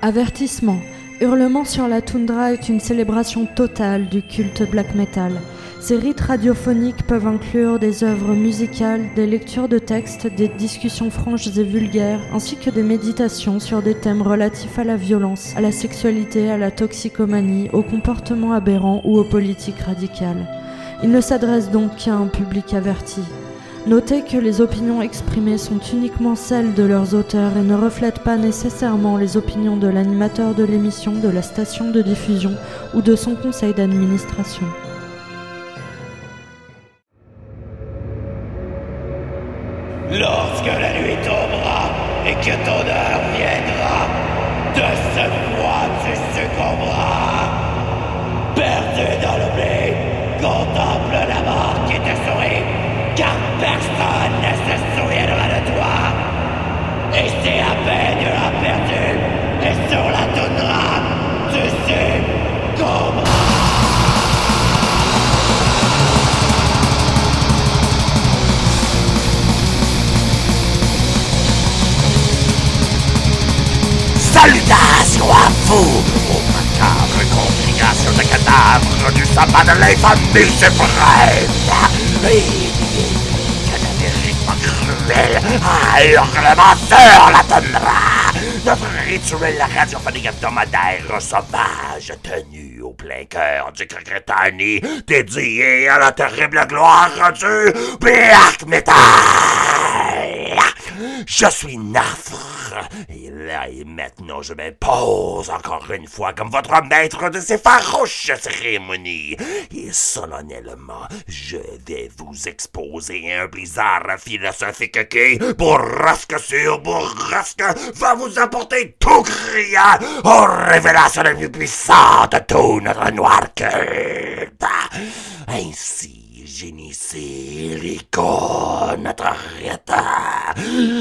Avertissement. Hurlement sur la toundra est une célébration totale du culte black metal. Ces rites radiophoniques peuvent inclure des œuvres musicales, des lectures de textes, des discussions franches et vulgaires, ainsi que des méditations sur des thèmes relatifs à la violence, à la sexualité, à la toxicomanie, au comportement aberrant ou aux politiques radicales. Il ne s'adresse donc qu'à un public averti. Notez que les opinions exprimées sont uniquement celles de leurs auteurs et ne reflètent pas nécessairement les opinions de l'animateur de l'émission, de la station de diffusion ou de son conseil d'administration. L'infamie suprême Et cadavériquement cruel à hurlement sur la toundra Notre rituel radiophonique hebdomadaire sauvage tenu au plein cœur du Crocretani dédié à la terrible gloire du Black Metal. Je suis Nafre, et maintenant je m'impose encore une fois comme votre maître de ces farouches cérémonies. Et solennellement, je vais vous exposer un blizzard philosophique qui, bourrasque sur bourrasque, va vous apporter tout criant aux révélations les plus puissantes de tout notre noir culte. Ainsi, rita.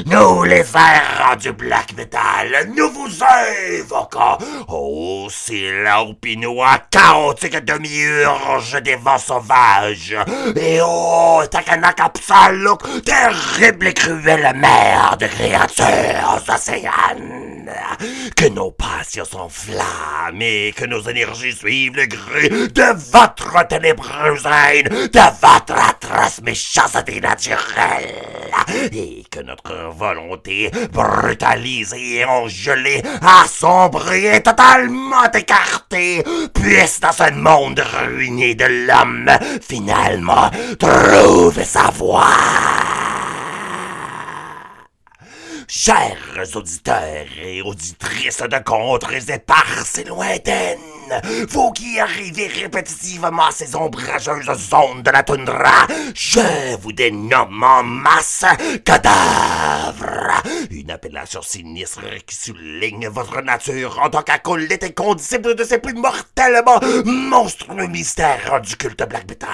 Nous, les airs du black metal, nous vous invoquons. Oh, l'opinois chaotique demi-urge des vents sauvages. Et oh, Takanakapsaluk, terrible et cruelle mer de créatures océanes. Que nos passions s'enflamment et que nos énergies suivent le gré de votre ténébreuse haine, de votre atroce méchanceté naturelle. Et que notre volonté brutalisée et engelée, assombrie et totalement écartée puisse dans ce monde ruiné de l'homme finalement trouver sa voie. Chers auditeurs et auditrices de contrées éparses et lointaines, vous qui arrivez répétitivement à ces ombrageuses zones de la toundra, je vous dénomme en masse cadavre. Une appellation sinistre qui souligne votre nature en tant qu'acolyte et condisciple de ces plus mortellement monstrueux mystères du culte black metal.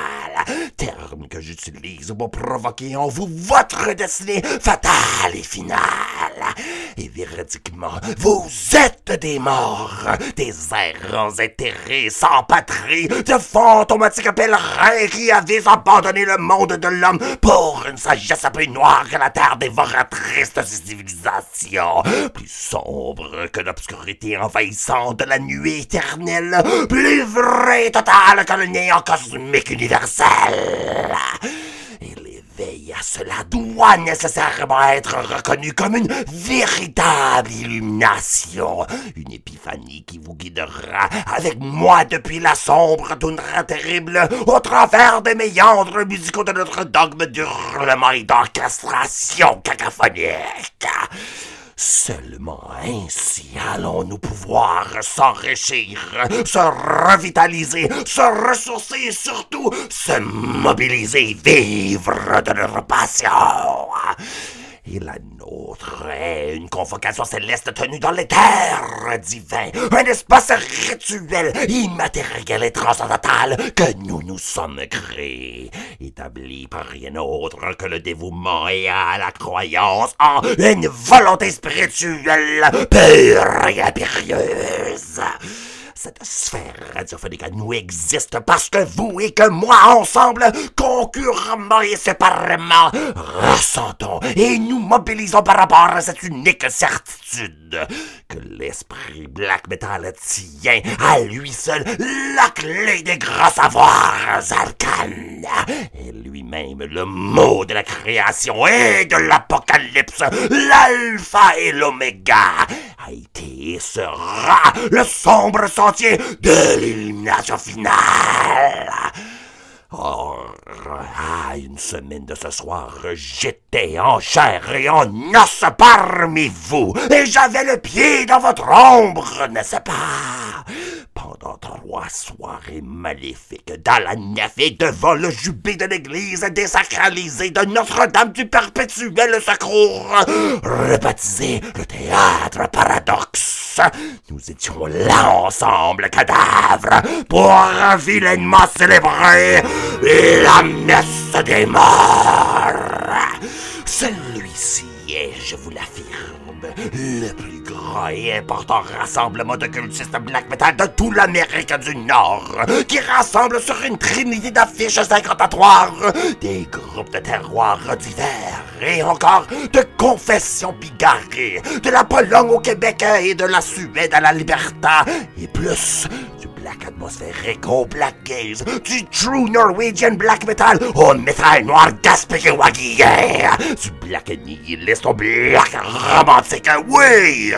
Terme que j'utilise pour provoquer en vous votre destinée fatale et finale. Et véridiquement, vous êtes des morts, des errants sans patrie, de fantomatiques pèlerins qui avaient abandonné le monde de l'homme pour une sagesse plus noire que la terre dévoratrice de ces civilisations, plus sombre que l'obscurité envahissante de la nuit éternelle, plus vrai et total que le néant cosmique universel. Cela doit nécessairement être reconnu comme une véritable illumination, une épiphanie qui vous guidera avec moi depuis la sombre toundra terrible au travers des méandres musicaux de notre dogme d'hurlement et d'orchestration cacophonique. Seulement ainsi allons-nous pouvoir s'enrichir, se revitaliser, se ressourcer et surtout se mobiliser vivre de notre passion. Et la nôtre est une convocation céleste tenue dans l'éther divin, un espace rituel, immatériel et transcendantal que nous nous sommes créés, établi par rien autre que le dévouement et à la croyance en une volonté spirituelle pure et impérieuse. Cette sphère radiophonique à nous existe parce que vous et que moi, ensemble, concurremment et séparément, ressentons et nous mobilisons par rapport à cette unique certitude que l'esprit black metal tient à lui seul la clé des grands savoirs arcanes et lui-même le mot de la création et de l'apocalypse, l'alpha et l'oméga, a été et sera le sombre de l'illumination finale. Or, à une semaine de ce soir, j'étais en chair et en os parmi vous, et j'avais le pied dans votre ombre, n'est-ce pas? Pendant trois soirées maléfiques, dans la nef et devant le jubé de l'église désacralisée de Notre-Dame du Perpétuel Secours, rebaptisé le Théâtre Paradoxe, nous étions là ensemble, cadavres, pour vilainement célébrer la messe des morts. Celui-ci est, je vous l'affirme, le plus grand et important rassemblement de cultistes black metal de tout l'Amérique du Nord, qui rassemble sur une trinité d'affiches incantatoires des groupes de terroirs divers et encore de confessions bigarrées, de la Pologne au Québec et de la Suède à la Liberta, et plus du black atmosphérique au black gaze, du true Norwegian black metal au métal noir gaspillé du black nihiliste au black romantique, oui!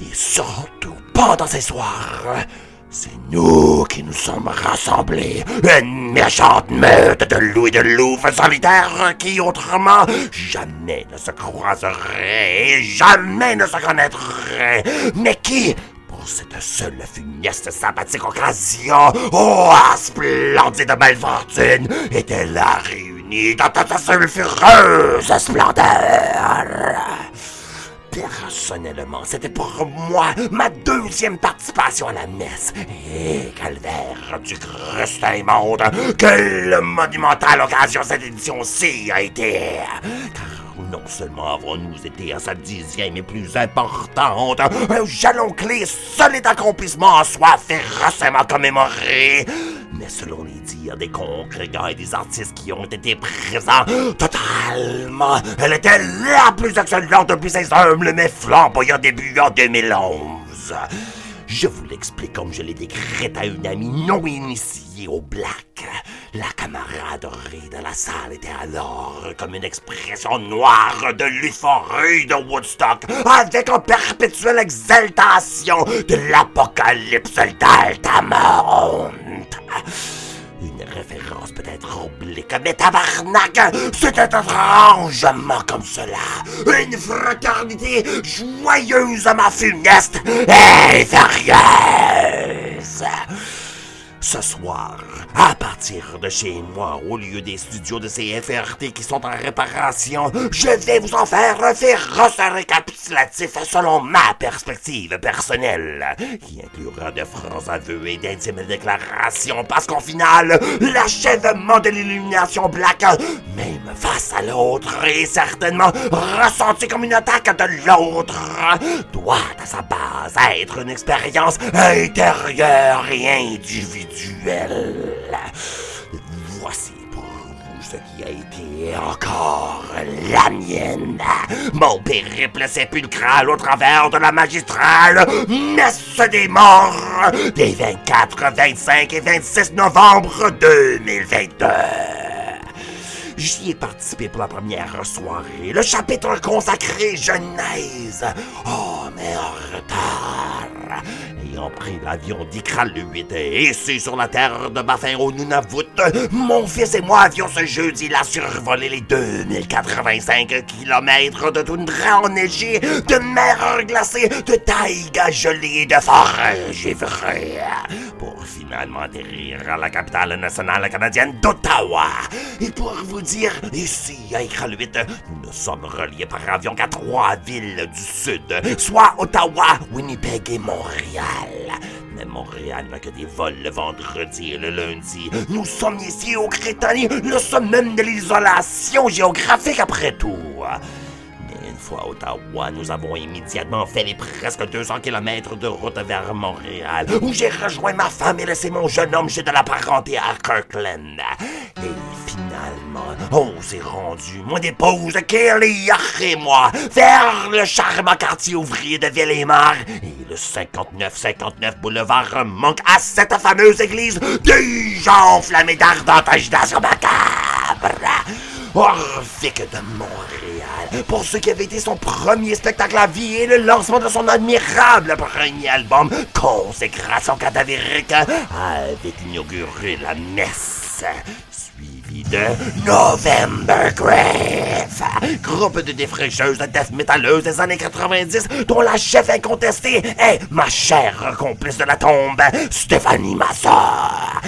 Et surtout, pendant ces soirs, c'est nous qui nous sommes rassemblés, une méchante meute de loups et de loups solitaires qui autrement jamais ne se croiseraient et jamais ne se connaîtraient, mais qui, pour cette seule funeste sympathique occasion, oh, splendide belle fortune, était là réunie dans sa sulfureuse splendeur? Personnellement, c'était pour moi ma deuxième participation à la messe. Et calvaire du Christ immonde, quelle monumentale occasion cette édition-ci a été! Non seulement avons-nous été à sa dixième et plus importante, un jalon clé solide accomplissement en soi férocement commémoré, mais selon les dires des congrégants et des artistes qui ont été présents, totalement, elle était la plus excellente depuis ses humbles mais flamboyants débuts en 2011. Je vous l'explique comme je l'ai décrite à une amie non initiée au black. La camaraderie de la salle était alors comme une expression noire de l'euphorie de Woodstock, avec en perpétuelle exaltation de l'apocalypse d'Altamont. Peut-être oblique, mais tabarnak, c'était étrangement comme cela. Une fraternité joyeusement funeste et furieuse. Ce soir, à partir de chez moi, au lieu des studios de CFRT qui sont en réparation, je vais vous en faire un féroce récapitulatif selon ma perspective personnelle, qui inclura de francs aveux et d'intimes déclarations, parce qu'en final, l'achèvement de l'illumination black, même face à l'autre, et certainement ressenti comme une attaque de l'autre, doit à sa base être une expérience intérieure et individuelle. Voici pour vous ce qui a été encore la mienne. Mon périple sépulcral au travers de la magistrale messe des morts des 24, 25 et 26 novembre 2022. J'y ai participé pour la première soirée, le chapitre consacré Genèse. Oh, mais en retard. Ayant pris l'avion d'Ikral le 8 et c'est sur la terre de Baffin au Nunavut, mon fils et moi avions ce jeudi-là survolé les 2085 kilomètres de toundra enneigée, de mer glacée, de taïga gelée de forêts givrées, pour finalement atterrir à la capitale nationale canadienne d'Ottawa. Et pour vous dire, ici, à Iqaluit, nous ne sommes reliés par avion qu'à trois villes du sud, soit Ottawa, Winnipeg et Montréal. Mais Montréal n'a que des vols le vendredi et le lundi. Nous sommes ici au Crétanie, le summum de l'isolation géographique après tout. Fois à Ottawa, nous avons immédiatement fait les presque 200 km de route vers Montréal, où j'ai rejoint ma femme et laissé mon jeune homme chez de la parenté à Kirkland. Et finalement, on s'est rendu, mon épouse Kelly et moi, vers le charmant quartier ouvrier de Ville-et-Mar et le 59-59 boulevard manque à cette fameuse église déjà enflammée d'ardente agitation macabre. Horrifique de Montréal, pour ceux qui avaient été son premier spectacle à vie et le lancement de son admirable premier album, Consécration cadavérique, avait inauguré la messe de November Grave, groupe de défraîcheuses de death métalleuses des années 90 dont la chef incontestée est ma chère complice de la tombe, Stéphanie Massa.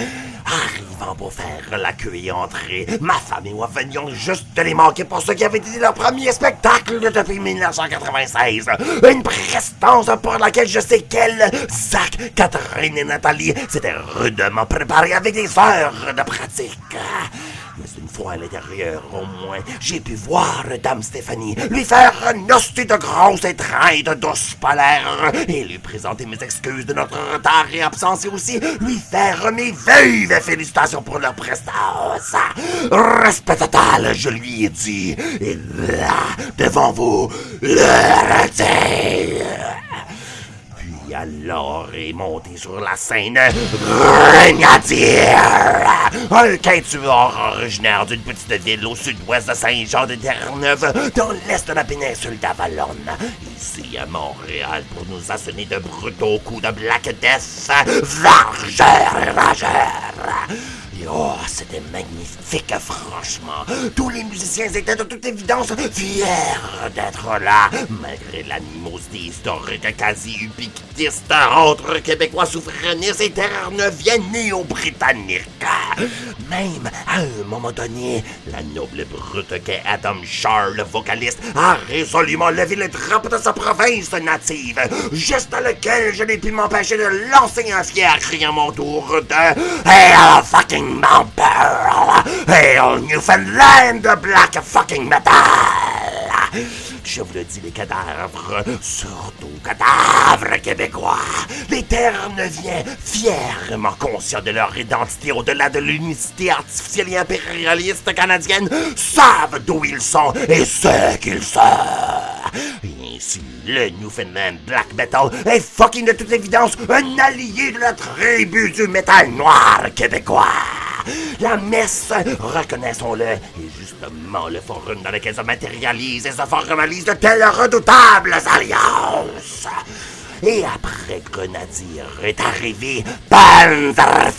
Arrivant pour faire la queue et entrer, ma femme et moi venions juste de les manquer pour ce qui avait été leur premier spectacle depuis 1996. Une prestance pour laquelle je sais qu'elle, Zach, Catherine et Nathalie s'étaient rudement préparés avec des heures de pratique. Mais une fois à l'intérieur, au moins, j'ai pu voir Dame Stéphanie lui faire un hostie de grosse étreinte douce polaire et lui présenter mes excuses de notre retard et absence et aussi lui faire mes vives félicitations pour leur prestance. Respect total, je lui ai dit. Et là, devant vous, le retire. Alors est monté sur la scène Grenadier, un quintuor originaire d'une petite ville au sud-ouest de Saint-Jean-de-Terre-Neuve, dans l'est de la péninsule d'Avalon. Ici à Montréal pour nous asséner de brutaux coups de Black Death, vargeur. Et oh, c'était magnifique, franchement. Tous les musiciens étaient de toute évidence fiers d'être là, malgré l'animosité historique quasi ubiquitiste entre Québécois souverainistes et terre-neuviens néo-britanniques. Même à un moment donné, la noble brute qu'est Adam Shaw, le vocaliste, a résolument levé le drapeau de sa province native, juste à lequel je n'ai pu m'empêcher de lancer un fier cri à mon tour de Hail fucking Mount Pearl! Hail Newfoundland Black fucking Metal! Je vous le dis, les cadavres, surtout cadavres québécois, les Terre-Neuviens, fièrement conscients de leur identité au-delà de l'unicité artificielle et impérialiste canadienne, savent d'où ils sont et ce qu'ils sont. Et ainsi, le Newfoundland Black Metal est fucking de toute évidence un allié de la tribu du métal noir québécois. La messe, reconnaissons-le, est justement le forum dans lequel se matérialisent et se formalisent de telles redoutables alliances. Et après Grenadier est arrivé Panzerfaust.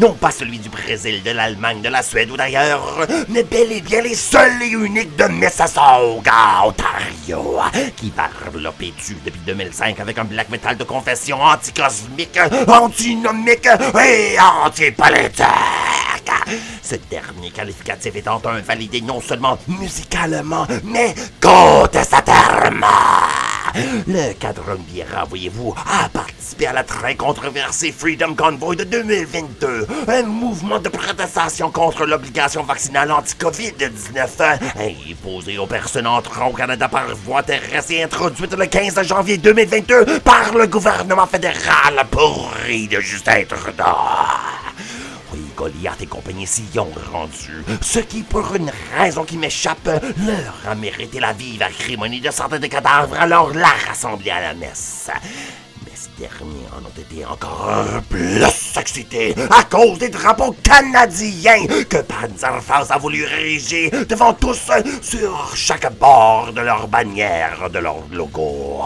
Non pas celui du Brésil, de l'Allemagne, de la Suède ou d'ailleurs, mais bel et bien les seuls et uniques de Mississauga, Ontario, qui le pétu depuis 2005 avec un black metal de confession anticosmique, antinomique et antipolitique. Ce dernier qualificatif étant invalidé non seulement musicalement, mais contestatairement. Le cadre Biera, voyez-vous, a participé à la très controversée Freedom Convoy de 2022, un mouvement de protestation contre l'obligation vaccinale anti-COVID-19 imposée aux personnes entrant au Canada par voie terrestre et introduite le 15 janvier 2022 par le gouvernement fédéral pourri de Justin Trudeau. Goliath et compagnie s'y ont rendu, ce qui, pour une raison qui m'échappe, leur a mérité la vive acrimonie de centaines de cadavres alors la rassemblés à la messe. Mais ces derniers en ont été encore plus excités à cause des drapeaux canadiens que Panzerfaust a voulu ériger devant tous sur chaque bord de leur bannière, de leur logo.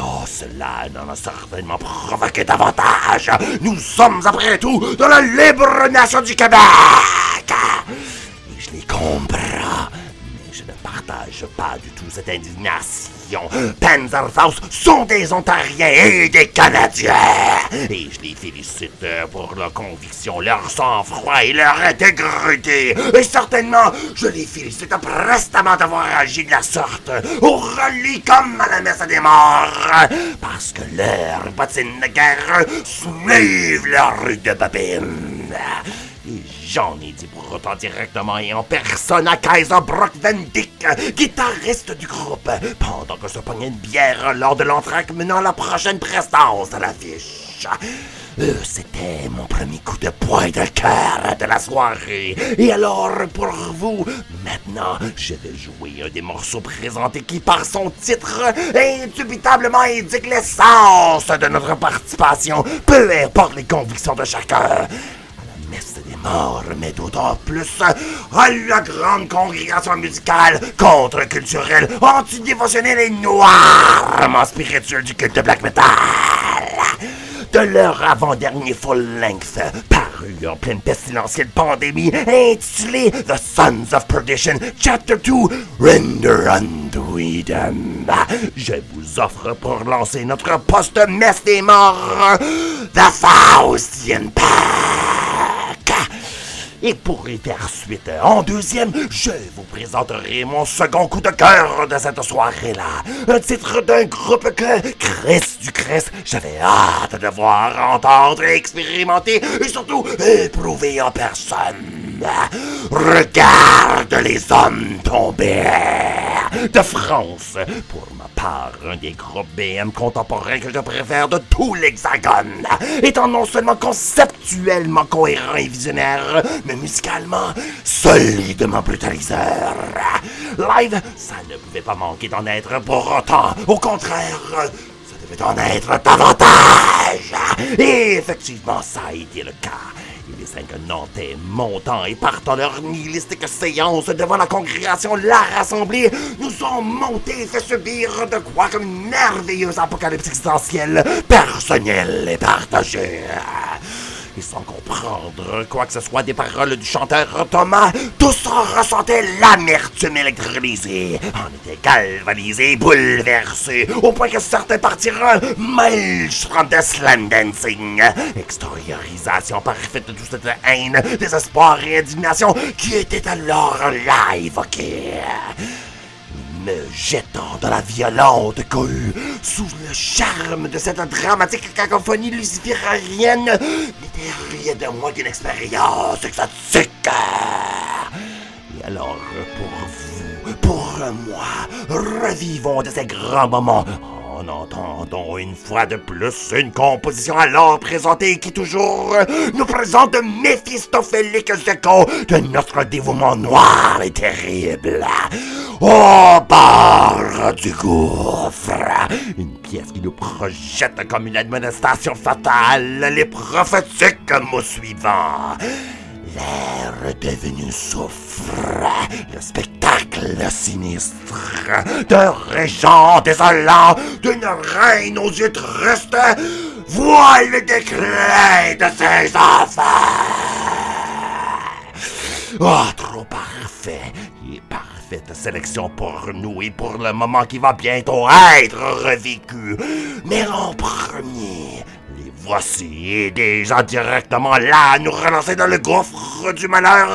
Oh, cela n'en a certainement provoqué davantage. Nous sommes, après tout, dans la libre nation du Québec. Je les comprends, mais je ne partage pas du tout cette indignation. Panzerfaust sont des Ontariens et des Canadiens. Et je les félicite pour leur conviction, leur sang-froid et leur intégrité. Et certainement, je les félicite prestamment d'avoir agi de la sorte, au relis comme à la messe des morts. Parce que leurs bottines de guerre soulèvent leur rue de babine. J'en ai dit pour autant directement et en personne à Kaiser Brock Van guitariste du groupe, pendant que se pognait une bière lors de l'entraque menant la prochaine prestance à l'affiche. Euh, C'était mon premier coup de poing de cœur de la soirée. Et alors, pour vous, maintenant, je vais jouer un des morceaux présentés qui, par son titre, indubitablement indique l'essence de notre participation, peu importe les convictions de chacun. Messe morts, mais d'autant plus à la grande congrégation musicale contre-culturelle, antidévotionnelle et noirement spirituelle du culte black metal de leur avant-dernier full-length, paru en pleine pestilentielle pandémie, intitulé The Sons of Perdition, Chapter 2, Render Unto Edom. Je vous offre pour lancer notre post-messe des morts, The Faustian Pack. Et pour y faire suite, en deuxième, je vous présenterai mon second coup de cœur de cette soirée-là. Un titre d'un groupe que, Chris du Christ, j'avais hâte de voir, entendre, expérimenter et surtout éprouver en personne. Regarde les hommes tomber de France. Pour ma part, un des groupes BM contemporains que je préfère de tout l'Hexagone, étant non seulement conceptuellement cohérent et visionnaire, mais musicalement solidement brutaliseur. Live, ça ne pouvait pas manquer d'en être pour autant. Au contraire, ça devait en être davantage. Et effectivement, ça a été le cas. Cinq Nantais montant et partant leur nihilistique séance devant la congrégation La Rassemblée nous ont monté et fait subir de quoi comme une merveilleuse apocalypse existentielle, personnelle et partagée. Et sans comprendre quoi que ce soit des paroles du chanteur Thomas, tous en ressentaient l'amertume électrolysée, en étaient galvanisés, bouleversés, au point que certains partirent maelstrom de slam dancing. Extériorisation parfaite de toute cette haine, désespoir et indignation qui était alors là évoquée me jetant dans la violente cohue, sous le charme de cette dramatique cacophonie luciférienne, n'était rien de moins qu'une expérience exotique. Et alors, pour vous, pour moi, revivons de ces grands moments en entendant une fois de plus une composition alors présentée qui toujours nous présente de méphistophéliques échos de notre dévouement noir et terrible. Au bord du gouffre, une pièce qui nous projette comme une admonestation fatale les prophétiques mots suivants. Devenu souffre, le spectacle sinistre d'un régent désolant, d'une reine aux yeux tristes, voit le déclin de ses enfants. Oh, trop parfait et parfaite sélection pour nous et pour le moment qui va bientôt être revécu. Mais en premier, voici déjà directement là à nous relancer dans le gouffre du malheur.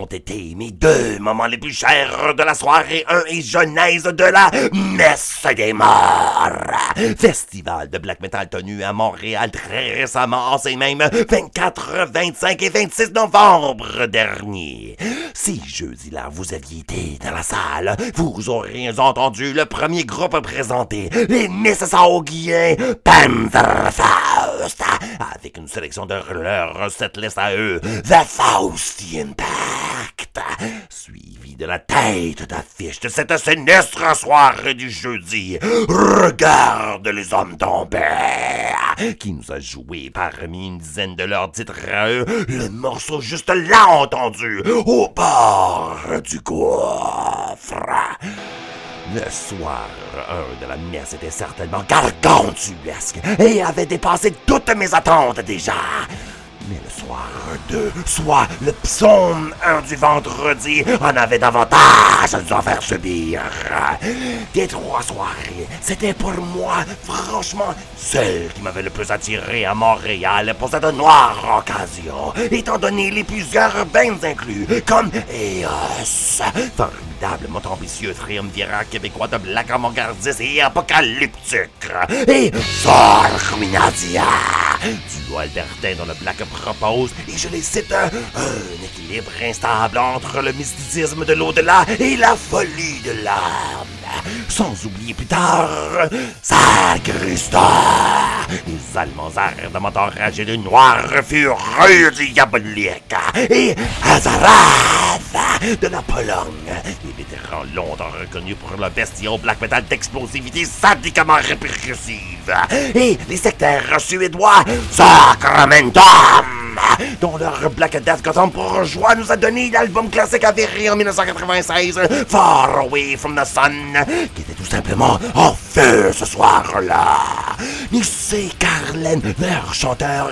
Ont été mes deux moments les plus chers de la soirée 1 et genèse de la Messe des Morts. Festival de black metal tenu à Montréal très récemment en ces mêmes 24, 25 et 26 novembre dernier. Si jeudi-là vous aviez été dans la salle, vous auriez entendu le premier groupe présenter, les Mississaugiens Panzerfaust, avec une sélection de leur setlist à eux, The Faustian Suivi de la tête d'affiche de cette sinistre soirée du jeudi. Regarde les hommes tombés, qui nous a joué parmi une dizaine de leurs titres le morceau juste là entendu, au bord du gouffre. Le soir 1 de la messe était certainement gargantuesque et avait dépassé toutes mes attentes déjà. Le soir 2, soit le psaume 1 du vendredi, en avait davantage à nous en faire subir. Des trois soirées, c'était pour moi, franchement, celle qui m'avait le plus attiré à Montréal pour cette noire occasion, étant donné les plusieurs bands inclus, comme EOS, formidablement ambitieux triumvirat québécois de black avant-gardiste et apocalyptique, et Sor Ruinadia, duo albertain dans le black propose, et je les cite, un, équilibre instable entre le mysticisme de l'au-delà et la folie de l'âme. Sans oublier plus tard, Sacristan, les Allemands ardemment enragés de noir fureux diabolique, et Azarath de la Pologne, les vétérans longtemps reconnus pour leur bestiau black metal d'explosivité sadiquement répercussive, et les sectaires suédois Sacramentum, dont leur Black Death pour joie nous a donné l'album classique avéré en 1996, Far Away from the Sun, qui était tout simplement en feu ce soir-là. Nissé Carlen, leur chanteur,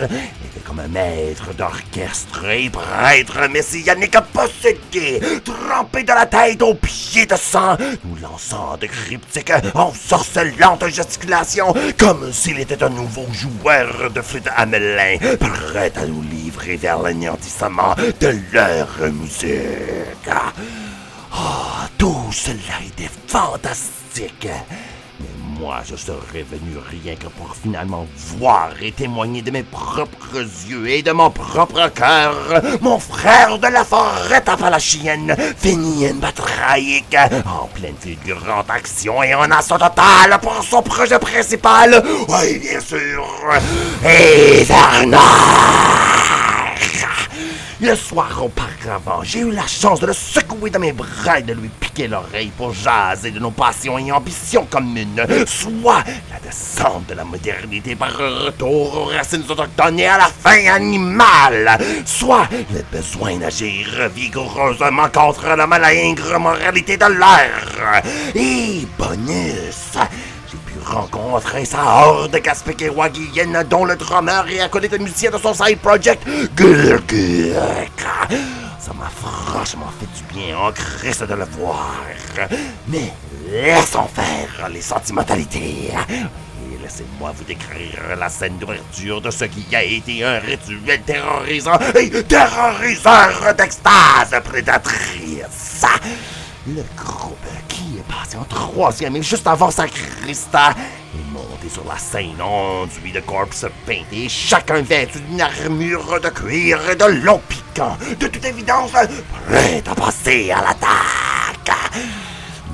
comme un maître d'orchestre et prêtre messianique possédé, trempé de la tête aux pieds de sang, nous lançant de cryptiques en sorcelante gesticulation, comme s'il était un nouveau joueur de flûte à melin, prêt à nous livrer vers l'anéantissement de leur musique. Ah, tout cela était fantastique. Moi, je serais venu rien que pour finalement voir et témoigner de mes propres yeux et de mon propre cœur mon frère de la forêt appalachienne, Fini Batraïque, en pleine figurante action et en assaut total pour son projet principal. Oui, bien sûr, Hivernard. Le soir auparavant, j'ai eu la chance de le secouer dans mes bras et de lui piquer l'oreille pour jaser de nos passions et ambitions communes, soit la descente de la modernité par retour aux racines autochtones et à la fin animale, soit le besoin d'agir vigoureusement contre la malingre moralité de l'air. Et bonus, rencontrer sa horde gaspéquérois-guienne dont le drummer est acolyte musicien de son side project. Ça m'a franchement fait du bien en Christ de le voir. Mais laissons faire les sentimentalités. Et laissez-moi vous décrire la scène d'ouverture de ce qui a été un rituel terrorisant et terroriseur d'extase prédatrice. Le groupe qui est passé en troisième et juste avant Sacrista est monté sur la scène enduit de corpses peintés, chacun vêtu d'une armure de cuir et de long piquant, de toute évidence prêt à passer à l'attaque.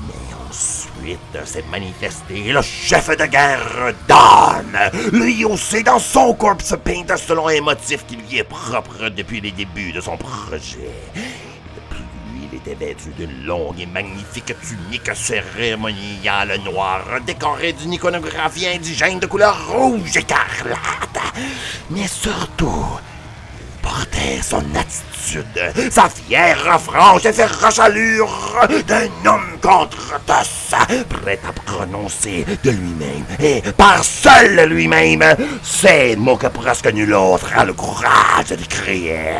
Mais ensuite s'est manifesté le chef de guerre Don, lui aussi dans son corpse paint selon un motif qui lui est propre depuis les débuts de son projet. Était vêtu d'une longue et magnifique tunique cérémoniale noire, décorée d'une iconographie indigène de couleur rouge écarlate. Mais surtout, portait son attitude, sa fière franche et féroce allure d'un homme contre tous, prêt à prononcer de lui-même, et par seul lui-même, ces mots que presque nul autre a le courage d'écrire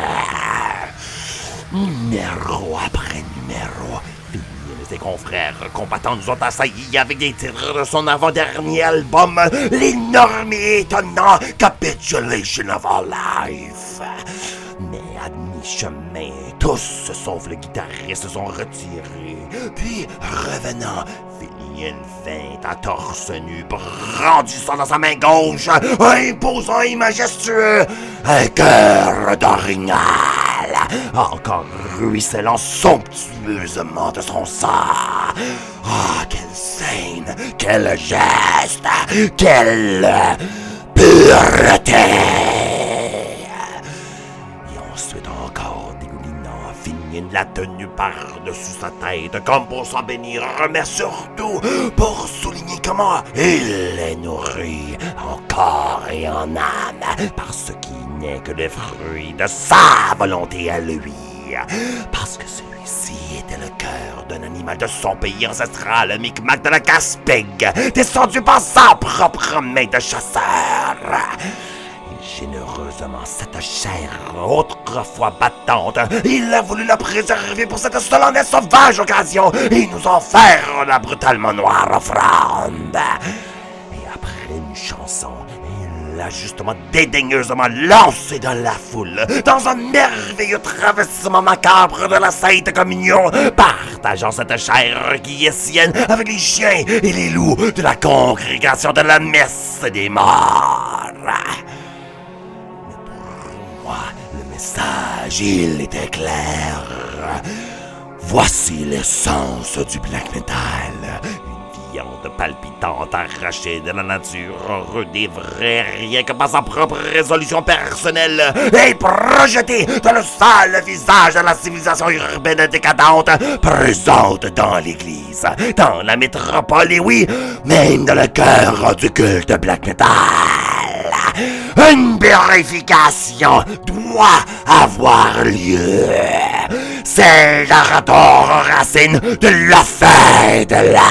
numéro après numéro. Fini ses confrères combattants nous ont assaillis avec des titres de son avant-dernier album, l'énorme et étonnant Capitulation of Our Life. Mais à mi-chemin, tous, sauf le guitariste, se sont retirés. Puis, revenant, Félien vint à torse nu, brandissant dans sa main gauche, imposant et majestueux, un cœur d'orignal, encore ruisselant somptueusement de son sang. Ah, quelle scène, quel geste, quelle pureté! Finian la tenue par-dessus sa tête, comme pour s'en bénir, mais surtout pour souligner comment il est nourri en corps et en âme par ce qui n'est que le fruit de sa volonté à lui. Parce que celui-ci était le cœur d'un animal de son pays ancestral, le Micmac de la Caspeg, descendu par sa propre main de chasseur. Généreusement, cette chair autrefois battante, il a voulu la préserver pour cette solennelle sauvage occasion et nous en faire la brutalement noire offrande. Et après une chanson, il l'a justement dédaigneusement lancé dans la foule, dans un merveilleux travestissement macabre de la Sainte Communion, partageant cette chair qui est sienne avec les chiens et les loups de la congrégation de la messe des morts. Il était clair. Voici l'essence du black metal. Une viande palpitante arrachée de la nature, redévrée rien que par sa propre résolution personnelle et projetée dans le sale visage de la civilisation urbaine décadente présente dans l'église, dans la métropole et oui, même dans le cœur du culte black metal. Une purification doit avoir lieu. C'est la retour aux racines de la fin de l'âme.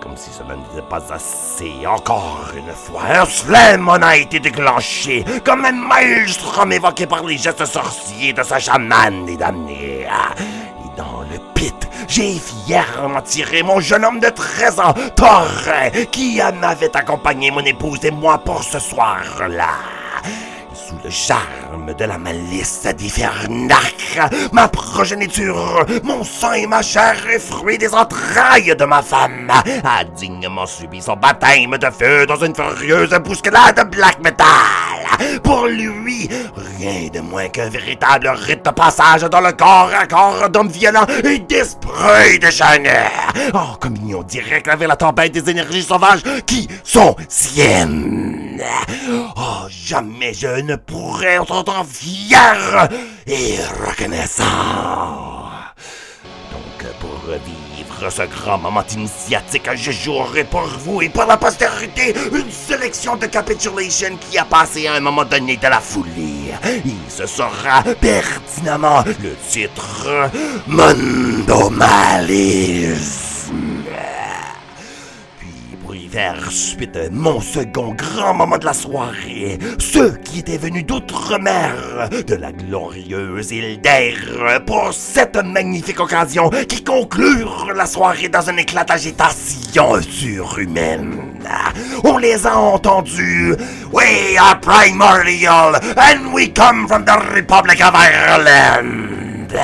Comme si cela n'était pas assez, encore une fois, un slam a été déclenché, comme un maelstrom évoqué par les gestes sorciers de sa chamane des damnés. Dans le pit, j'ai fièrement tiré mon jeune homme de 13 ans, Thorin, qui m'avait accompagné mon épouse et moi pour ce soir-là. Le charme de la malice d'Ifernac, ma progéniture, mon sang et ma chair et fruit des entrailles de ma femme, a dignement subi son baptême de feu dans une furieuse bousculade black metal. Pour lui, rien de moins qu'un véritable rite de passage dans le corps à corps d'hommes violents et d'esprits déchaînés, en communion directe avec la tempête des énergies sauvages qui sont siennes. Oh, jamais je ne pourrais être autant fier et reconnaissant. Donc, pour revivre ce grand moment initiatique, je jouerai pour vous et pour la postérité une sélection de capitulation qui a passé à un moment donné de la folie. Et ce sera pertinemment le titre Mondo Malisme. Suite, mon second grand moment de la soirée, ceux qui étaient venus d'outre-mer, de la glorieuse île d'Air, pour cette magnifique occasion qui conclure la soirée dans un éclat d'agitation surhumaine. On les a entendus. We are primordial and we come from the Republic of Ireland.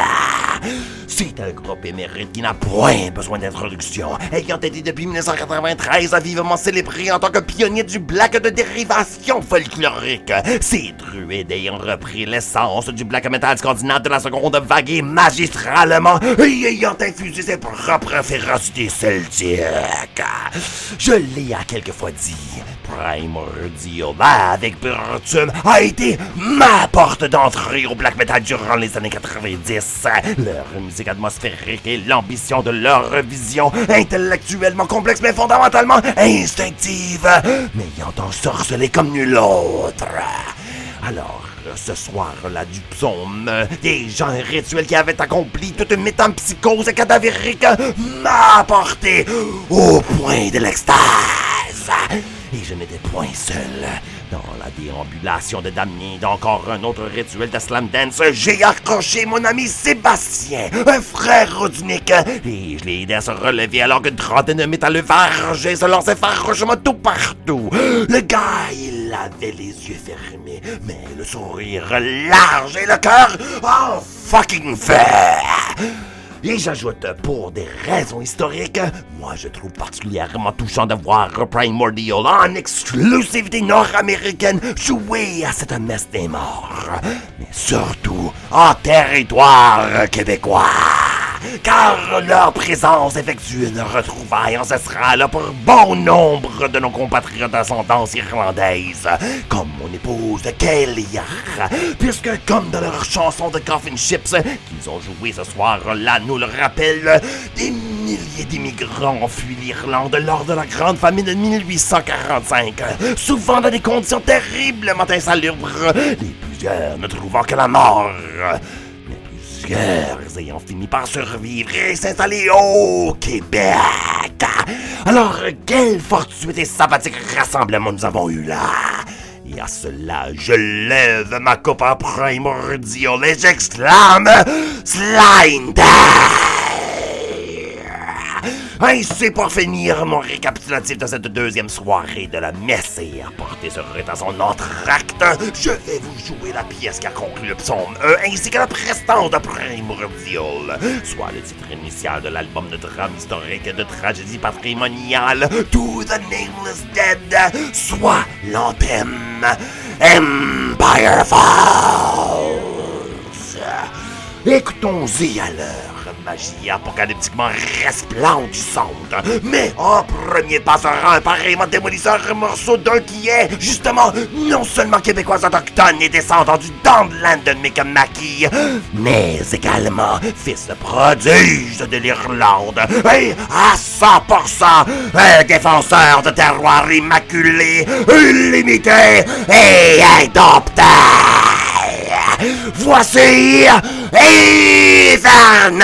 C'est un groupe émérite qui n'a point besoin d'introduction, ayant été depuis 1993 vivement célébré en tant que pionnier du black de dérivation folklorique. Ces druides ayant repris l'essence du black metal scandinave de la seconde vague et magistralement et ayant infusé ses propres férocités celtiques. Je l'ai à quelques fois dit, Primordial, avec Burtum, a été ma porte d'entrée au black metal durant les années 90. Leur musique atmosphérique et l'ambition de leur vision intellectuellement complexe mais fondamentalement instinctive, m'ayant ensorcelé comme nul autre. Alors, ce soir-là du psaume, des gens rituels qui avaient accompli toute métampsychose cadavérique m'a apporté au point de l'extase. Et je n'étais point seul. Dans la déambulation de Damien d'encore un autre rituel de slam dance, j'ai accroché mon ami Sébastien, un frère d'unique, et je l'ai aidé à se relever alors que trentaine de métal vargé se lançait farouchement tout partout. Le gars, il avait les yeux fermés, mais le sourire large et le cœur en fucking fait. Et j'ajoute, pour des raisons historiques, moi je trouve particulièrement touchant de voir Primordial en exclusivité nord-américaine jouer à cette messe des morts. Mais surtout en territoire québécois car leur présence effectue une retrouvaille ancestrale pour bon nombre de nos compatriotes d'ascendance irlandaise, comme mon épouse Kelly, puisque comme dans leur chanson de Coffin Chips qu'ils ont joué ce soir-là nous le rappelle, des milliers d'immigrants ont fui l'Irlande lors de la grande famine de 1845, souvent dans des conditions terriblement insalubres, les plusieurs ne trouvant que la mort ayant fini par survivre et s'installer au Québec. Alors, quel fortuit et sympathique rassemblement nous avons eu là. Et à cela, je lève ma coupe en primordial et j'exclame Slime ainsi, pour finir mon récapitulatif de cette deuxième soirée de la messe et apporter ce rite à son entracte, je vais vous jouer la pièce qui a conclu le psaume E ainsi que la prestante primordial, soit le titre initial de l'album de drame historique de tragédie patrimoniale To the Nameless Dead, soit l'anthème Empire Falls. Écoutons-y alors magie apocalyptiquement resplendissante. Mais en premier passera un pareillement démolisseur morceau d'un qui est, justement, non seulement québécois autochtone et descendant du Dandland de Mikamaki, mais également fils prodige de l'Irlande et à 100% un défenseur de terroir immaculé, illimité et indomptable. Você ia evan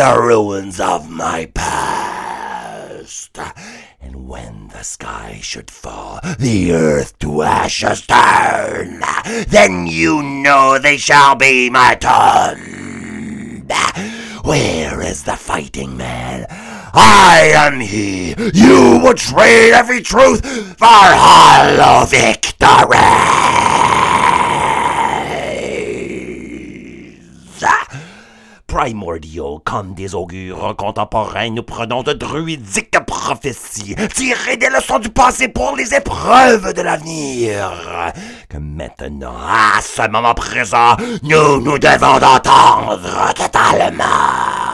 the ruins of my past. And when the sky should fall, the earth to ashes turn, then you know they shall be my tomb. Where is the fighting man? I am he. You would trade every truth for hollow victories. Primordial comme des augures contemporains, nous prenons de druidiques prophéties, tirées des leçons du passé pour les épreuves de l'avenir. Que maintenant, à ce moment présent, nous nous devons d'entendre totalement.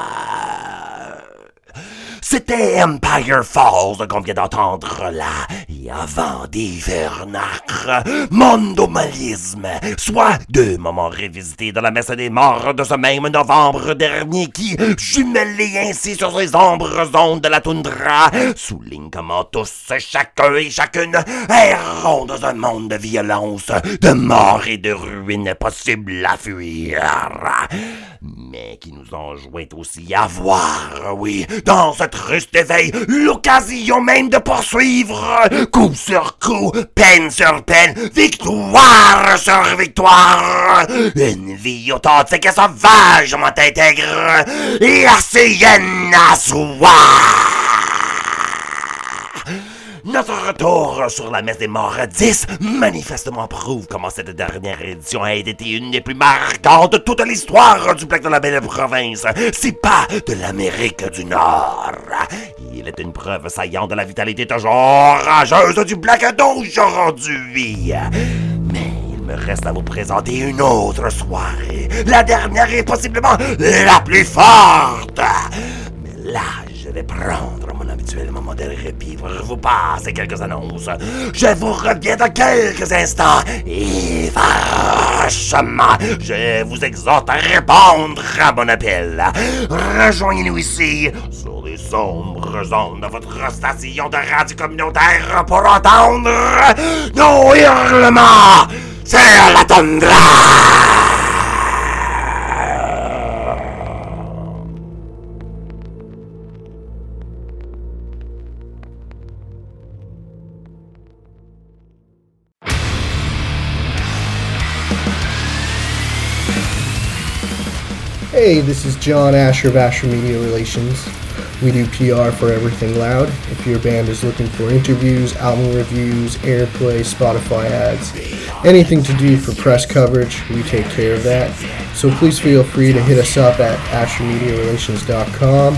C'était Empire Falls qu'on vient d'entendre là. Et avant d'hivernacre, mondomalisme, soit deux moments révisités dans la messe des morts de ce même novembre dernier qui, jumelés ainsi sur les ombres ondes de la toundra, soulignent comment tous, chacun et chacune, errons dans un monde de violence, de mort et de ruines possibles à fuir. Mais qui nous enjoint aussi à voir, oui, dans ce triste éveil, l'occasion même de poursuivre, coup sur coup, peine sur peine, victoire sur victoire, une vie authentique et sauvagement intègre, et arséienne à soi. Notre retour sur la messe des morts 10 manifestement prouve comment cette dernière édition a été une des plus marquantes de toute l'histoire du Black de la Belle Province, si pas de l'Amérique du Nord. Il est une preuve saillante de la vitalité toujours rageuse du Black d'aujourd'hui. Mais il me reste à vous présenter une autre soirée, la dernière et possiblement la plus forte. Là, je vais prendre mon habituel moment de répit pour vous passer quelques annonces. Je vous reviens dans quelques instants et franchement, je vous exhorte à répondre à mon appel. Rejoignez-nous ici sur les sombres ondes de votre station de radio communautaire pour entendre nos hurlements sur la tundra. Hey, this is John Asher of Asher Media Relations. We do PR for Everything Loud. If your band is looking for interviews, album reviews, airplay, Spotify ads, anything to do for press coverage, we take care of that. So please feel free to hit us up at ashermediarelations.com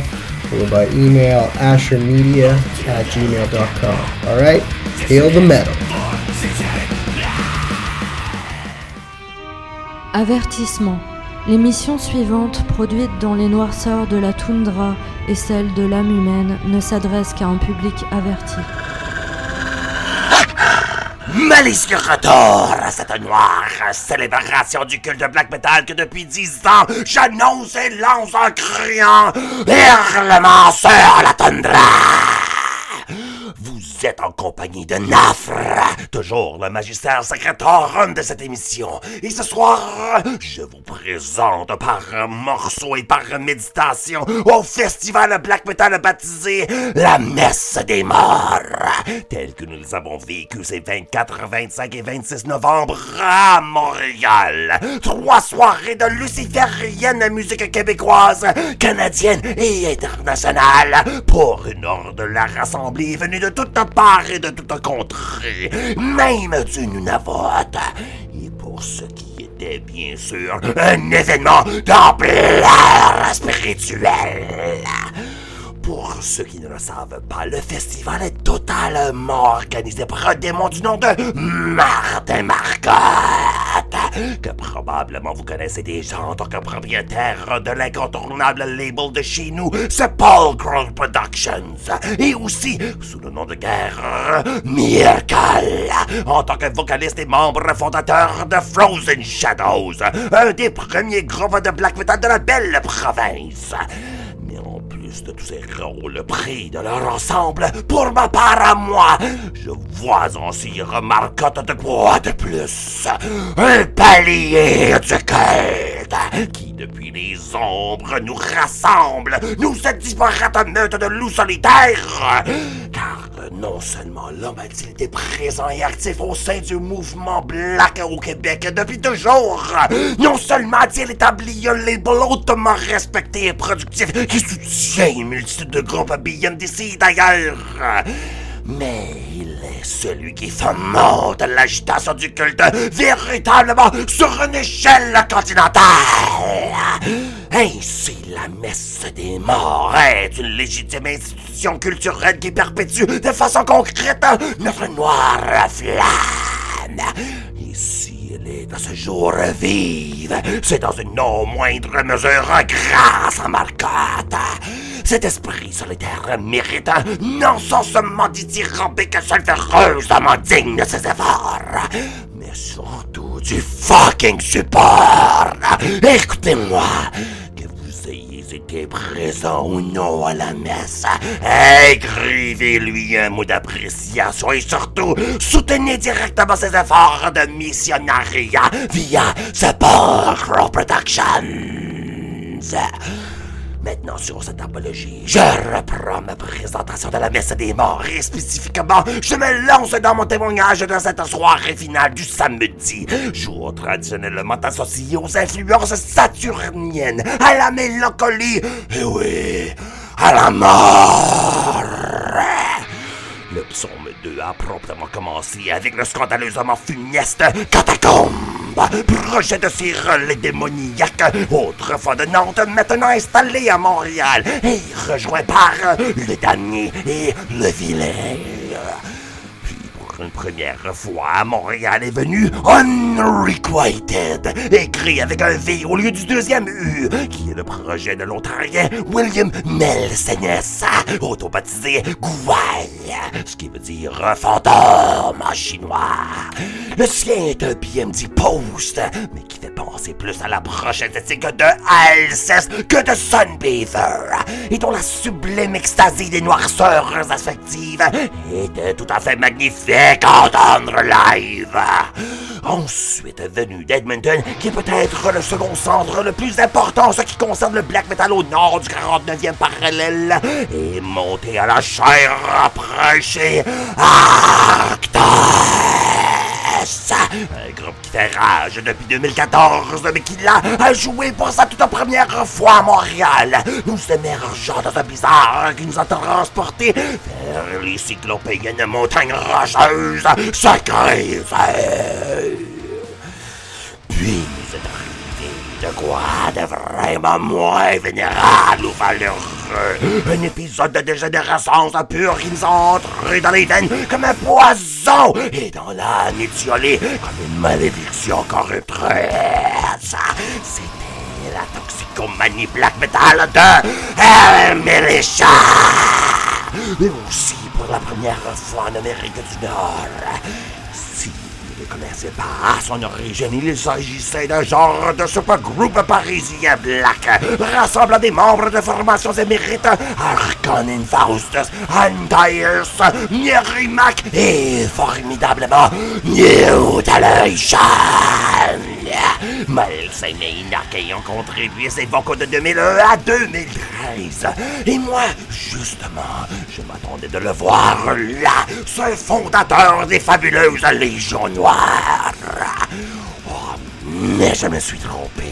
or by email ashermedia at gmail.com. Alright? Hail the metal. Avertissement. L'émission suivante, produite dans les noirceurs de la toundra et celle de l'âme humaine, ne s'adresse qu'à un public averti. Retour à cette noire célébration du culte de black metal que depuis dix ans j'annonce et lance en criant Hurlement sur la tundra! Vous êtes en compagnie de Nafra, toujours le magistère secrétorum de cette émission. Et ce soir, je vous présente par morceau et par méditation au festival black metal baptisé La Messe des Morts, tel que nous les avons vécu ces 24, 25 et 26 novembre à Montréal. Trois soirées de luciférienne musique québécoise, canadienne et internationale pour une horde la rassemblée venue de toutes parts et de toutes contrées, même du Nunavut. Et pour ce qui était bien sûr un événement d'ampleur spirituelle. Pour ceux qui ne le savent pas, le festival est totalement organisé par un démon du nom de Martin Marcotte, que probablement vous connaissez déjà en tant que propriétaire de l'incontournable label de chez nous, Sepulchral Productions, et aussi sous le nom de guerre Miracle, en tant que vocaliste et membre fondateur de Frozen Shadows, un des premiers groupes de black metal de la belle province. De tous ces rôles pris de leur ensemble, pour ma part à moi, je vois en s'y remarquant de quoi de plus. Un palier de quête qui, depuis les ombres, nous rassemble, nous cette disparate meute de loups solitaires. Car non seulement l'homme a-t-il été présent et actif au sein du mouvement Black au Québec depuis toujours, non seulement a-t-il établi un label hautement respecté et productif qui soutient une multitude de groupes bien d'ici d'ailleurs, mais il est celui qui fomente l'agitation du culte véritablement sur une échelle continentale. Ainsi, la messe des morts est une légitime institution culturelle qui perpétue de façon concrète notre noire flamme. Ici, elle est à ce jour vive. C'est dans une non moindre mesure grâce à Marcotte. Cet esprit solitaire mérite non seulement dithyrambique sulfureusement digne de ses efforts, mais surtout du fucking support. Écoutez-moi, que vous ayez été présent ou non à la messe, écrivez-lui un mot d'appréciation et surtout soutenez directement ses efforts de missionnariat via Support Productions. Maintenant, sur cette apologie, je reprends ma présentation de la messe des morts et spécifiquement, je me lance dans mon témoignage de cette soirée finale du samedi, jour traditionnellement associé aux influences saturniennes, à la mélancolie et oui, à la mort. Le psaume 2 a proprement commencé avec le scandaleusement funeste Catacombe, projet de ces relais démoniaques, autrefois de Nantes, maintenant installé à Montréal, et rejoint par le damné et le vilain. Une première fois, à Montréal est venu Unrequited, écrit avec un V au lieu du deuxième U, qui est le projet de l'Ontarien William Melsenes, autobaptisé Gouaille, ce qui veut dire fantôme en chinois. Le sien est un BMD Post, mais qui fait penser plus à la prochaine éthique de Alceste que de Sunbather, et dont la sublime extasie des noirceurs affectives était tout à fait magnifique à live. Ensuite venu d'Edmonton, qui est peut-être le second centre le plus important en ce qui concerne le black metal au nord du 49e parallèle, et monté à la chair rapprochée Un groupe qui fait rage depuis 2014, mais qui l'a joué pour sa toute première fois à Montréal. Nous émergeons dans un blizzard qui nous a transportés vers les cyclopéennes montagnes rocheuses sacrées. Puis de quoi de vraiment moins vénérable ou valeureux. Un épisode de dégénérescence pure qui nous a dans les veines comme un poison et dans l'âme étiolée comme une malédiction corruptrice. C'était la toxicomanie black metal de El Militia. Mais aussi pour la première fois en Amérique du Nord. Connaissez pas à son origine, il s'agissait d'un genre de supergroupe parisien black, rassemblant des membres de formations émérites Arcanin Faustus, Antaeus, Nierimac et formidablement Mutilation. Malsain et Inarché ont contribué ces vocaux de 2001 à 2013. Et moi, justement, je m'attendais de le voir là, ce fondateur des fabuleuses Légions Noires. Oh, mais je me suis trompé.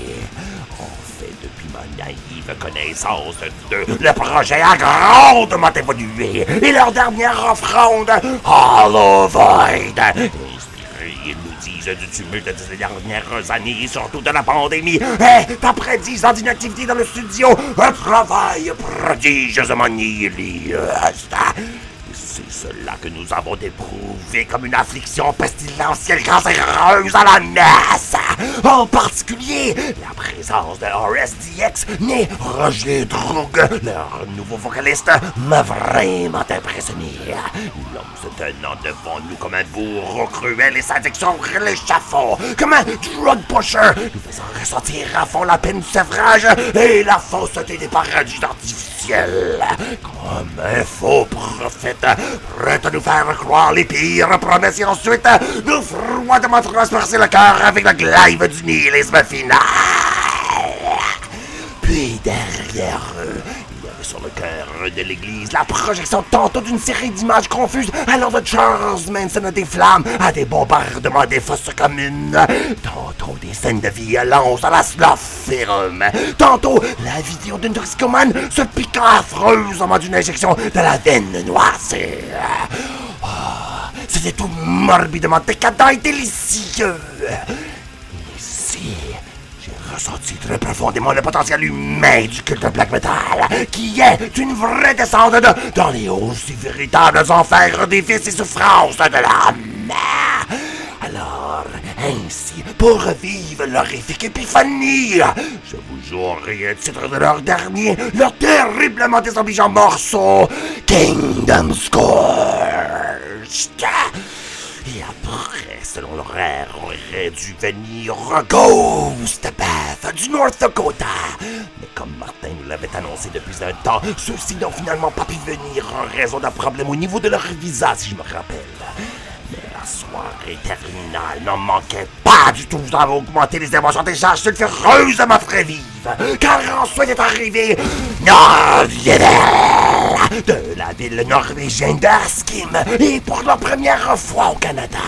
En fait, depuis ma naïve connaissance de le projet a grandement évolué. Et leur dernière offrande, Hollow Void, disent, du tumulte de ces dernières années, et surtout de la pandémie, est, après dix ans d'inactivité dans le studio, un travail prodigieusement nihiliste. C'est cela que nous avons éprouvé comme une affliction pestilentielle cancéreuse à la messe. En particulier, la présence de RSDX, né Roger Droug, leur nouveau vocaliste, m'a vraiment impressionné. L'homme se tenant devant nous comme un bourreau cruel et sadique sur l'échafaud, comme un drug pusher, nous faisant ressentir à fond la peine du sevrage et la fausseté des paradis artificiels Comme un faux prophète, prêt à nous faire croire les pires promesses et ensuite nous froidement transpercer le cœur avec la glaive du nihilisme final. Puis derrière eux, cœur de l'église la projection tantôt d'une série d'images confuses allant de Charles Manson à des flammes, à des bombardements des fosses communes, tantôt des scènes de violence à la Slofferum, tantôt la vidéo d'une toxicomane se piquant affreusement d'une injection de la veine noircée. Ah, C'était tout morbidement décadent et délicieux. Ressenti très profondément le potentiel humain du culte black metal, qui est une vraie descente de- dans les aussi véritables enfers des vices et souffrances de l'âme. Alors, ainsi, pour revivre l'horrifique épiphanie, je vous jouerai un titre de leur dernier, leur terriblement désobligeant morceau, Kingdom Scourged. Selon l'horaire, aurait dû venir Ghost Path du North Dakota. Mais comme Martin nous l'avait annoncé depuis un temps, ceux-ci n'ont finalement pas pu venir en raison d'un problème au niveau de leur visa, si je me rappelle. Mais la soirée terminale n'en manquait pas du tout à augmenter les émotions des gens sulfureuses très vive. Car ensuite est arrivé Norviedel de la ville norvégienne d'Askim et pour la première fois au Canada.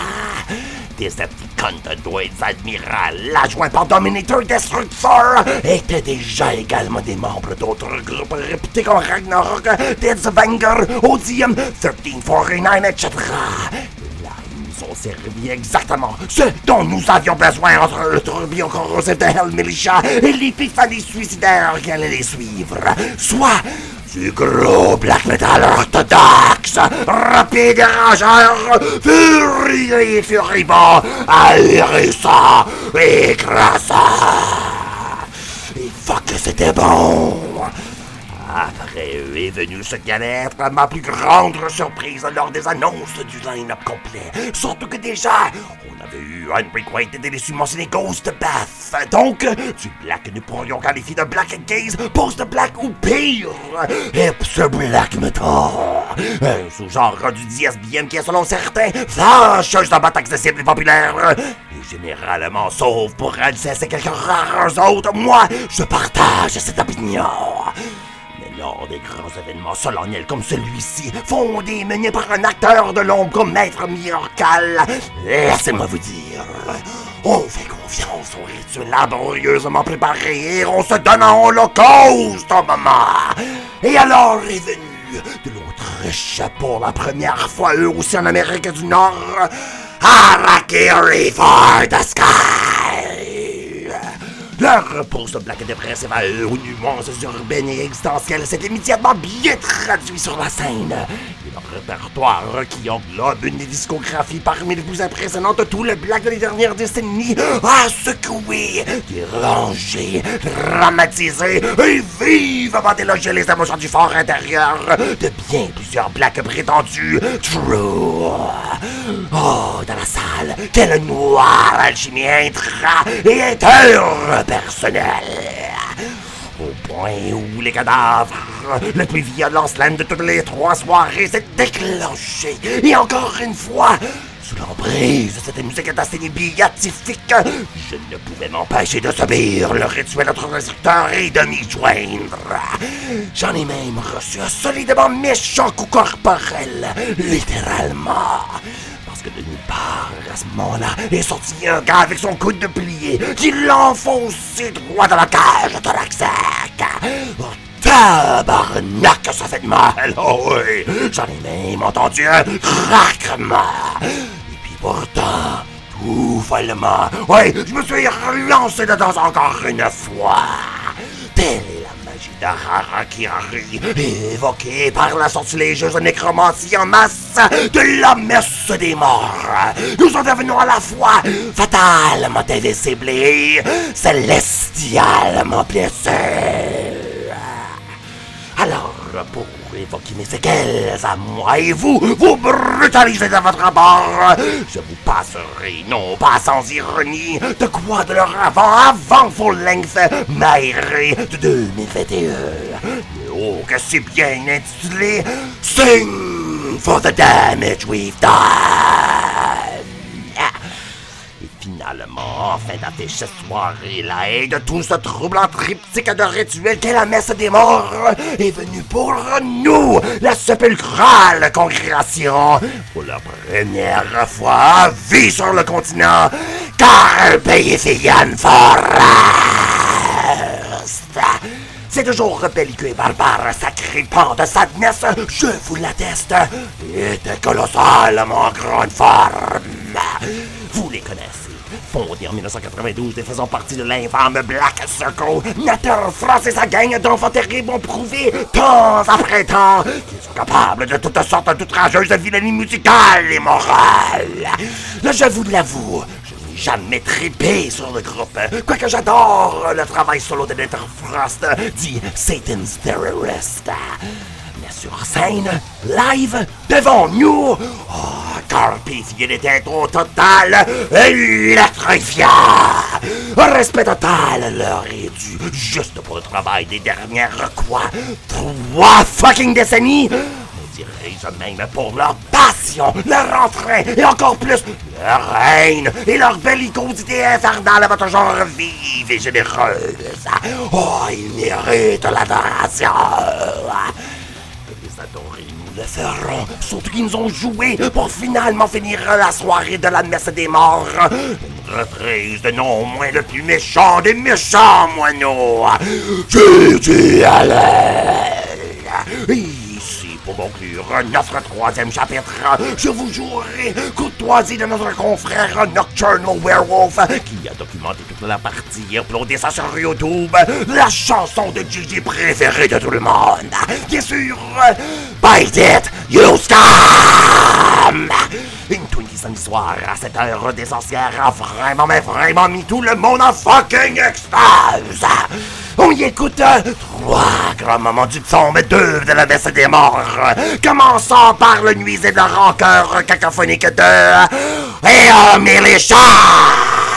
Decepticons de droïdes admiral, l'adjoint par Dominator Destructor, étaient déjà également des membres d'autres groupes réputés comme Ragnarok, Dead's Vanger, Odium, 1349, etc. Là, ils nous ont servi exactement ce dont nous avions besoin entre le tourbillon corrosif de Hell Militia et l'épiphanie suicidaire qui allait les suivre. Soit du gros black metal orthodoxe, rapide et rageur, furieux et furibond, ahurissant, écrasant. Et fuck que c'était bon! Est venu qui allait être ma plus grande surprise lors des annonces du line-up complet. Surtout que déjà, on avait eu Unrequited et déçu mentionné Ghost Bath. Donc, du black nous pourrions qualifier de black gaze, post-black ou pire, hips black metal. Un sous-genre du DSBM qui est selon certains fâcheuse de batte accessible et populaire. Et généralement sauf pour Alceste et quelques rares autres, moi, je partage cette opinion. Des grands événements solennels comme celui-ci, fondés et menés par un acteur de l'ombre comme Maître Miracal, laissez-moi vous dire, on fait confiance aux rituels laborieusement préparés et on se donne en holocauste au. Et alors est venu de l'Autriche pour la première fois, eux aussi en Amérique du Nord, Harakiri for the Sky. Leur pose de blague dépressive à aux nuances urbaines et existentielles s'est immédiatement bien traduit sur la scène. Répertoire, qui englobe une discographie parmi les plus impressionnantes de tout le black de les dernières décennies, a secoué, dérangé, dramatisé et vivement délogé les émotions du fort intérieur de bien plusieurs blacks prétendus true. Oh, dans la salle, quelle noire alchimie intra et interpersonnelle. Au point où les cadavres, le plus violent slam de toutes les trois soirées s'est déclenché. Et encore une fois, sous l'emprise de cette musique assez béatifique, je ne pouvais m'empêcher de subir le rituel notre instructeur et de m'y joindre. J'en ai même reçu un solidement méchant coup corporel, littéralement. Parce que de nulle part, à ce moment-là, est sorti un gars avec son coude de plié qui l'a enfoncé droit dans la cage thoracique. Oh, tabarnak, ça fait de mal, oh oui. J'en ai même entendu un craquement. Et puis pourtant, tout follement, ouais, je me suis relancé dedans encore une fois. Telle magie d'Harakiri, évoquée par la sortilégeuse nécromancie en masse de la messe des morts. Nous intervenons à la fois fatalement et célestialement blessés. Alors, pour évoquer mes séquelles à moi et vous, vous brutalisez de votre abord, je vous passerai, non pas sans ironie, de quoi de leur avant, avant full length, maïré de 2021. Mais show que c'est bien intitulé Sing for the damage we've done. Et finalement, en fin d'affiche cette soirée, la haie de tout ce troublant triptyque de rituel qu'est la messe des morts est venue pour nous, la sépulcrale congrégation, pour la première fois à vie sur le continent, car pays Fian Forest. C'est toujours belliqueux et barbare, sacré pan de sadness, je vous l'atteste, était colossalement grande forme. Vous les connaissez. Fondé en 1992 et faisant partie de l'infâme Black Circle, Natter France et sa gang d'enfants terribles ont prouvé, temps après temps, qu'ils sont capables de toutes sortes d'outrageuses vilanies musicales et morales. Là, je vous l'avoue, jamais trippé sur le groupe, quoique j'adore le travail solo de Frost, dit Satan's Terrorist. Sur scène, live, devant nous, oh, Carpy il était au total électrifiant. Respect total leur est dû, juste pour le travail des dernières quoi, trois fucking décennies. On dirais-je même pour leur passion, leur entrain et encore plus leur haine et leur bellicosité infernale votre genre vive et généreuse. Oh, ils méritent l'adoration. Le ferons. Surtout qu'ils nous ont joué pour finalement finir la soirée de la messe des morts. Une reprise de non moins le plus méchant des méchants moineaux. Jésus Allen. Pour conclure notre troisième chapitre, je vous jouerai courtoisie de notre confrère Nocturnal Werewolf qui a documenté toute la partie et uploadé ça sur YouTube, la chanson de Gigi préférée de tout le monde. Bien sûr, Bite It, You Scum! Une Twinkie samedi soir à cette heure des sorcières a vraiment, mais vraiment mis tout le monde en fucking extase! On y écoute trois grands moments du psaume 2 de la messe des morts, commençant par le nuisible rancœur cacophonique de Et on met les chats!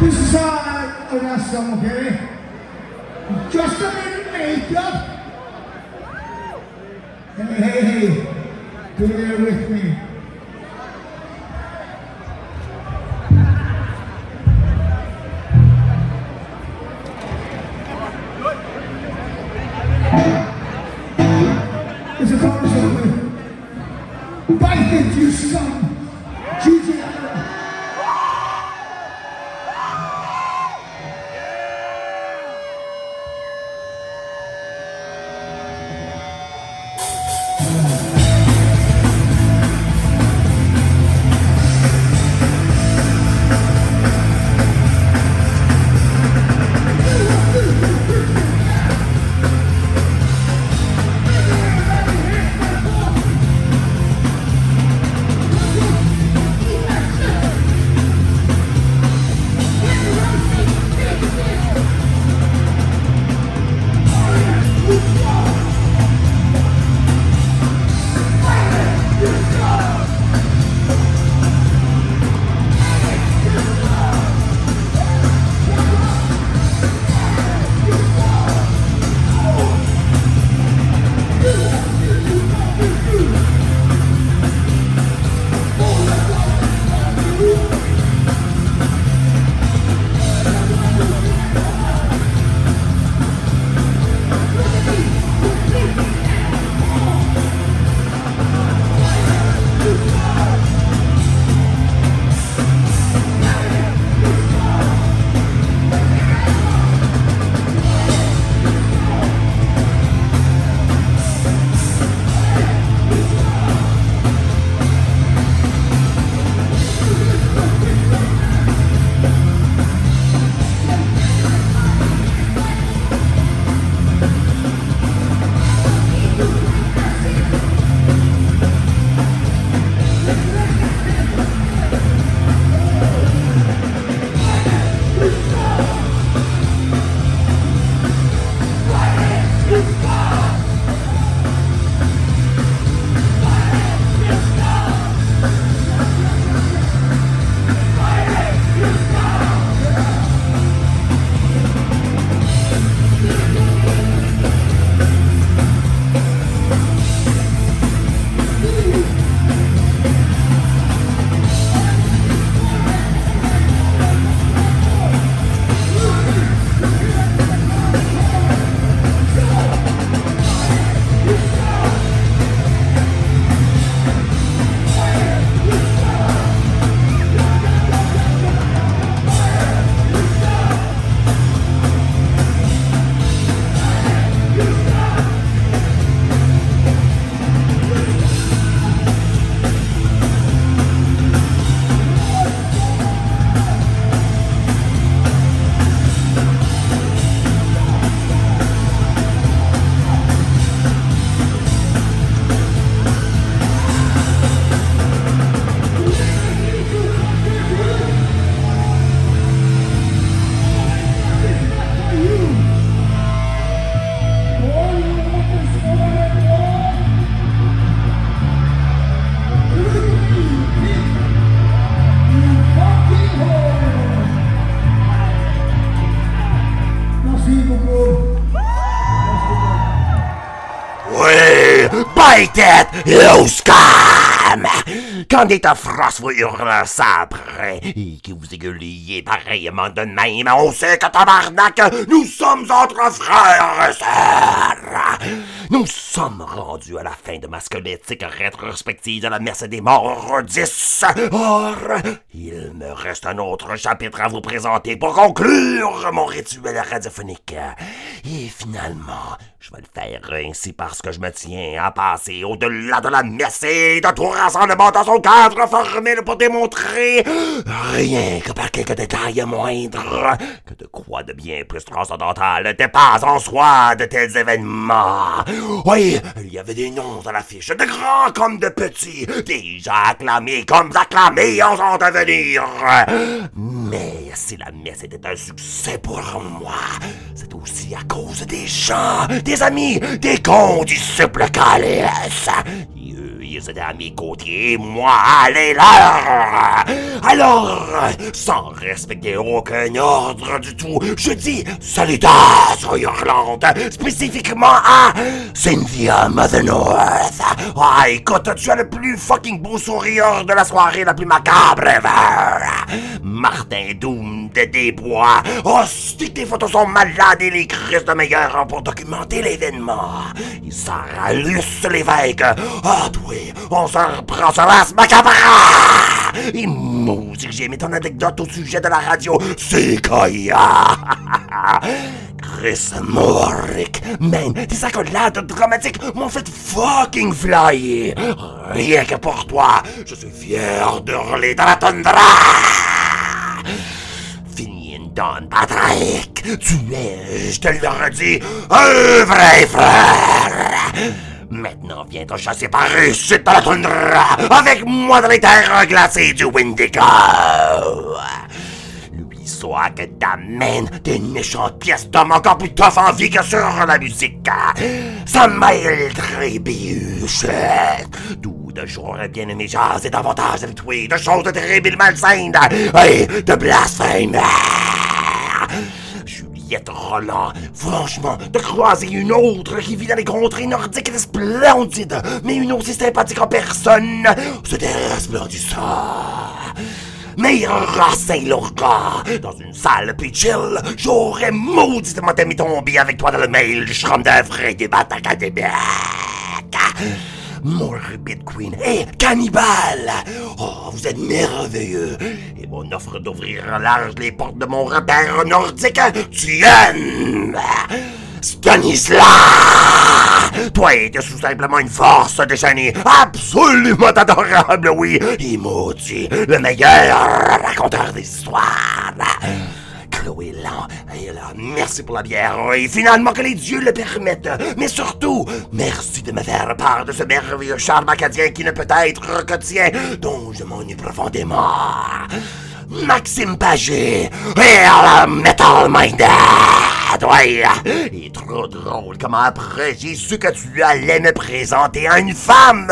This is uh, a last song, okay? Just a minute makeup. Hey, hey, hey. Be there with me. Quand des vous hurlent ça après, et que vous égueuliez pareillement de même, on sait que tabarnak, nous sommes entre frères et sœurs! Nous sommes rendus à la fin de ma squelettique rétrospective de la messe des morts 10. Or, il me reste un autre chapitre à vous présenter pour conclure mon rituel radiophonique. Et finalement, je vais le faire ainsi parce que je me tiens à passer au-delà de la et de tout rassemblement dans son cadre formel pour démontrer rien que par quelques détails moindres que de quoi de bien plus transcendantal dépasse en soi de tels événements. Oui, il y avait des noms à l'affiche, de grands comme de petits, déjà acclamés comme acclamés en sont à venir. Mais si la messe était un succès pour moi, c'est aussi à cause des gens, des amis, des condisciples calices. Ils étaient à mes côtés, moi à les leurs. Alors, sans respecter aucun ordre du tout, je dis salutations Irlande, spécifiquement à Cynthia Mother North. Ah, écoute, tu as le plus fucking beau sourire de la soirée la plus macabre ever. Martin Doom de Desbois. Oh, si tes photos sont malades et les crises de meilleurs pour documenter l'événement. Il s'en rallusse l'évêque. Ah, toi, on s'en reprend sur la macabre. Et maudit que j'ai aimé ton anecdote au sujet de la radio. C'est. Chris Morrick, man, tes accolades dramatiques m'ont fait fucking flyer. Rien que pour toi, je suis fier de hurler dans la tundra. Patrick. Tu es, je te le redis, un vrai frère. Maintenant, viens te chasser par ici dans la toundra, avec moi dans les terres glacées du Windigo. Lui soit que t'amène des méchantes pièces d'homme encore plus tough en vie que sur la musique. Ça mêle trébuche. D'où de jour bien aimé jazz et davantage avec toi, de choses terribles malsaines et de blasphème. Franchement, de croiser une autre qui vit dans les contrées nordiques est splendide, mais une aussi sympathique en personne, c'était resplendissant. Meilleur à Saint-Laurent, dans une salle puis chill, j'aurais mauditement aimé tomber avec toi dans le mail du schrum d'un vrai débat académique. Morbid Queen et cannibale. Oh, vous êtes merveilleux. Et mon offre d'ouvrir large les portes de mon repère nordique tienne. Stanislas! Toi, t'es tout simplement une force de génie absolument adorable, oui, et le meilleur raconteur des histoires. Merci pour la bière, et finalement que les dieux le permettent, mais surtout, merci de me faire part de ce merveilleux charme acadien qui ne peut être que tien, dont je m'ennuie profondément. Maxime Pagé et la Metal Minded. Ouais, il est trop drôle comment après j'ai su que tu allais me présenter à une femme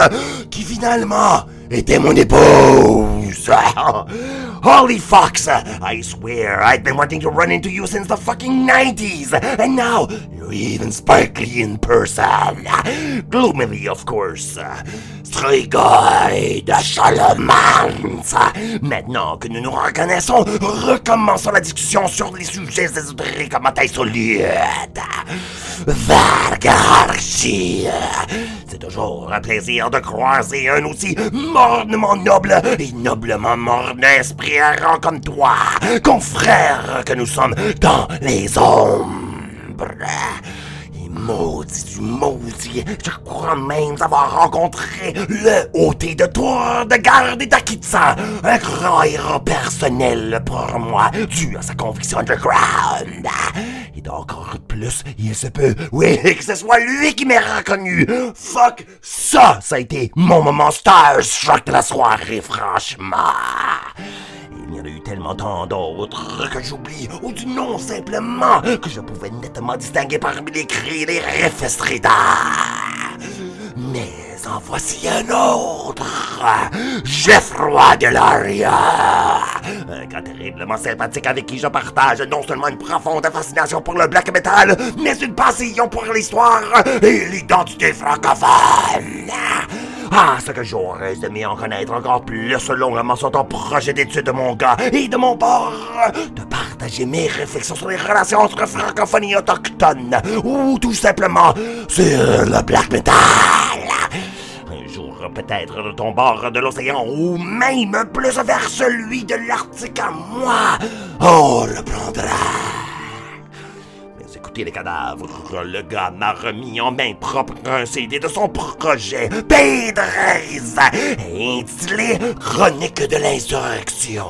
qui finalement était mon épouse. Holy fox, I swear I've been wanting to run into you since the fucking 90s, and now even sparkly in person. Gloomily, of course. Strigoi de. Maintenant que nous nous reconnaissons, recommençons la discussion sur les sujets ésotériques à ma taille solide. Vargarchi. C'est toujours un plaisir de croiser un aussi mornement noble et noblement morne esprit errant comme toi, confrère que nous sommes dans les ombres. Et maudit du maudit, je crois même avoir rencontré le ôté de tour de garde d'Akitsa, un grand héros personnel pour moi, dû à sa conviction underground. Et d'encore plus, il se peut, oui, que ce soit lui qui m'ait reconnu. Fuck, ça, ça a été mon moment starstruck de la soirée, franchement. Il y en a eu tellement tant d'autres que j'oublie, ou du nom simplement, que je pouvais nettement distinguer parmi les cris réfesteries Mais en voici un autre, Geoffroy Delaria, un gars terriblement sympathique avec qui je partage non seulement une profonde fascination pour le black metal, mais une passion pour l'histoire et l'identité francophone. Ah, ce que j'aurais aimé en connaître encore plus longuement sur ton projet d'étude, mon gars, et de mon bord, de partager mes réflexions sur les relations entre francophonie autochtone, ou tout simplement sur le black metal. Un jour, peut-être de ton bord de l'océan, ou même plus vers celui de l'Arctique à moi, on le prendra. Écoute, transporté le gars m'a remis en main propre un CD de son projet, P13, intitulé Chronique de l'insurrection,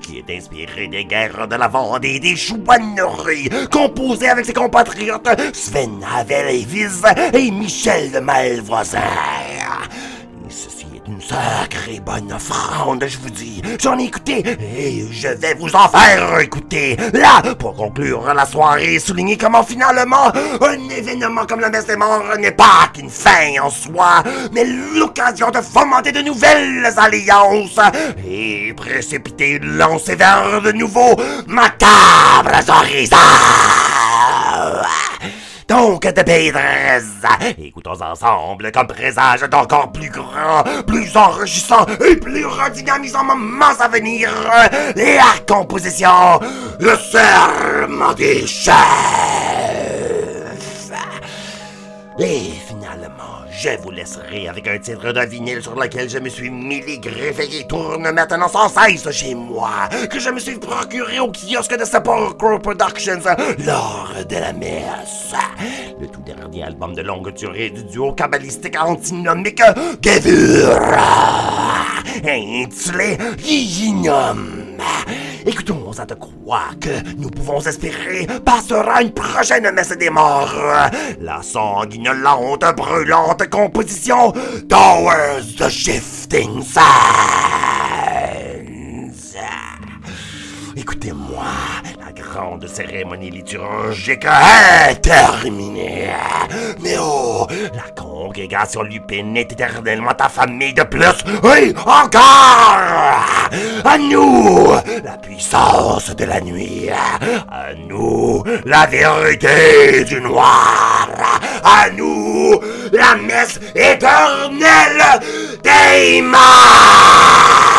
qui est inspiré des guerres de la Vendée et des chouanneries, composé avec ses compatriotes Sven Havel-Evis et Michel Malvoisin. Et Ceci est une sacrée bonne offrande, je vous dis. J'en ai écouté et je vais vous en faire écouter. Là, pour conclure la soirée, souligner comment finalement un événement comme la messe des n'est pas qu'une fin en soi, mais l'occasion de fomenter de nouvelles alliances et précipiter une lancée vers de nouveaux macabres horizons. Donc, de P13, écoutons ensemble comme présage d'encore plus grand, plus enrichissant et plus redynamisant moments à venir, la composition, le serment des chefs. Je vous laisserai avec un titre de vinyle sur lequel je me suis et qui tourne maintenant sans cesse chez moi, que je me suis procuré au kiosque de Sepulchre Productions lors de la messe. Le tout dernier album de longue durée du duo cabalistique antinomique Gevura, intitulé Yinum. Écoutons à de quoi que nous pouvons espérer passera une prochaine messe des morts. La sanguinolente, brûlante composition Towers the Shifting Sands. Écoutez-moi, la grande cérémonie liturgique est terminée. Mais oh, la congrégation lupine est éternellement ta famille de plus. Oui, encore! À nous, la puissance de la nuit. À nous, la vérité du noir. À nous, la messe éternelle des morts.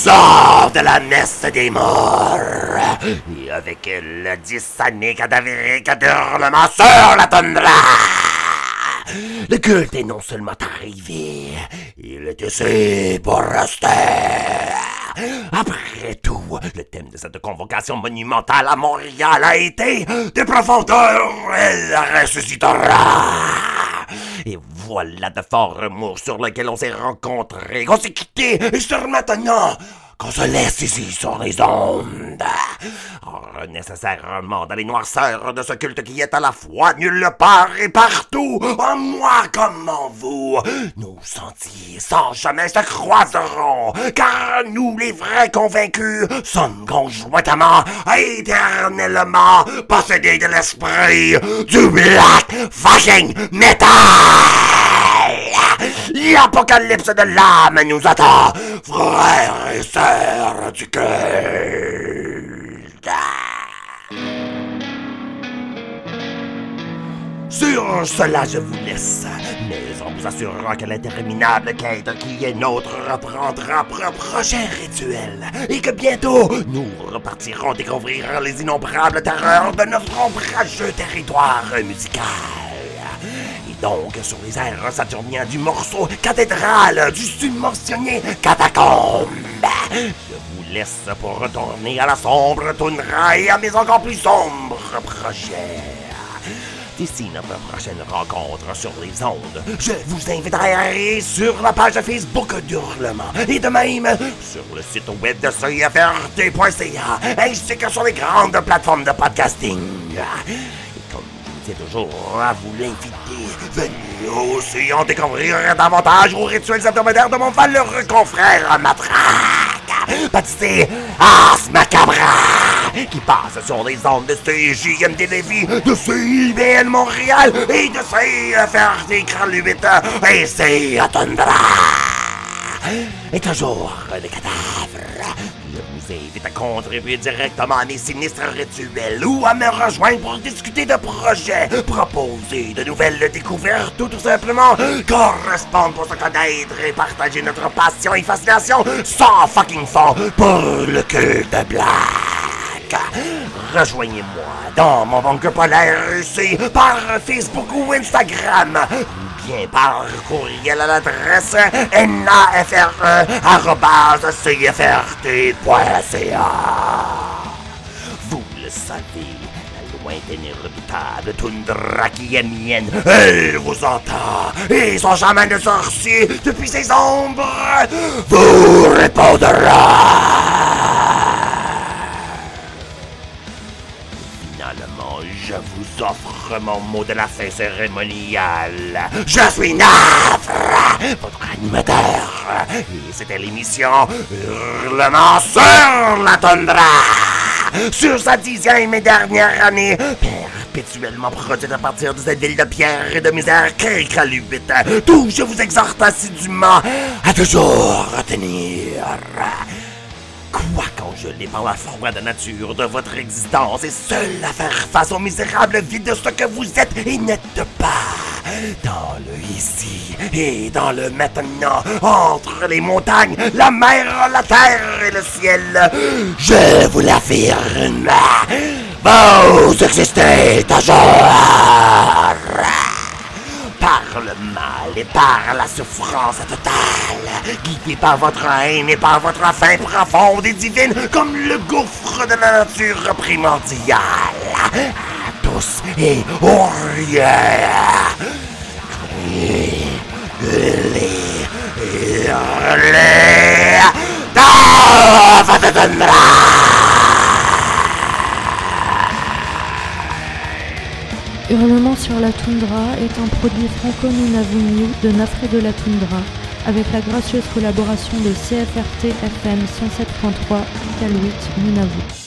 Sort de la messe des morts. Et avec elle, dix années cadavériques d'hurlements sur la tundra. Le culte est non seulement arrivé, il est ici pour rester. Après tout, le thème de cette convocation monumentale à Montréal a été Des profondeurs, elle ressuscitera. Et voilà de forts mots sur lesquels on s'est rencontrés, qu'on s'est quittés, et sur maintenant qu'on se laisse ici sur les ondes. Oh, nécessairement dans les noirceurs de ce culte qui est à la fois nulle part et partout, en moi comme en vous, nos sentiers sans jamais se croiseront, car nous les vrais convaincus sommes conjointement, éternellement possédés de l'esprit du black fucking metal. L'apocalypse de l'âme nous attend, frères et sœurs du culte. Sur cela, je vous laisse, mais en vous assurant que l'interminable quête qui est nôtre reprendra pour prochain rituel, et que bientôt, nous repartirons découvrir les innombrables terreurs de notre ombrageux territoire musical donc sur les airs saturniens du morceau cathédrale du submentionné catacombe. Je vous laisse pour retourner à la sombre toundra et à mes encore plus sombres projets. D'ici notre prochaine rencontre sur les ondes, je vous inviterai à aller sur la page Facebook d'Hurlement et de même sur le site web de CFRT.ca ainsi que sur les grandes plateformes de podcasting. Toujours à vous l'inviter, venez aussi en découvrir davantage aux rituels hebdomadaires de mon valeureux confrère Matraque, baptisé As Macabra qui passe sur les ondes de CJMD Lévis, de CIBL Montréal et de CFRT Kraluit et c'est. Et toujours des cadavres. Invite à contribuer directement à mes sinistres rituels ou à me rejoindre pour discuter de projets, proposer de nouvelles découvertes ou tout simplement correspondre pour se connaître et partager notre passion et fascination sans fucking fond pour le culte black. Rejoignez-moi dans mon bunker polaire ici par Facebook ou Instagram bien par courriel à l'adresse nafre.cfrt.ca. Vous le savez, la lointaine et redoutable toundra qui est mienne, elle vous entend et son chemin de sorcier depuis ses ombres vous répondra. Mon mot de la fin cérémoniale. Je suis Nafre, votre animateur. Et c'était l'émission Hurlement sur la tundra. Sur sa dixième et dernière année, perpétuellement produite à partir de cette ville de pierre et de misère crécraluite, d'où je vous exhorte assidûment à toujours retenir congelé par la froide nature de votre existence et seul à faire face au misérable vide de ce que vous êtes et n'êtes pas. Dans le ici et dans le maintenant, entre les montagnes, la mer, la terre et le ciel, je vous l'affirme, vous existez toujours par le mal et par la souffrance totale, guidé par votre haine et par votre faim profonde et divine, comme le gouffre de la nature primordiale. Tous et aux rien. Hurlement sur la toundra est un produit franco-nunavumio de Nafré de la toundra, avec la gracieuse collaboration de CFRT FM 107.3 Iqaluit Nunavut.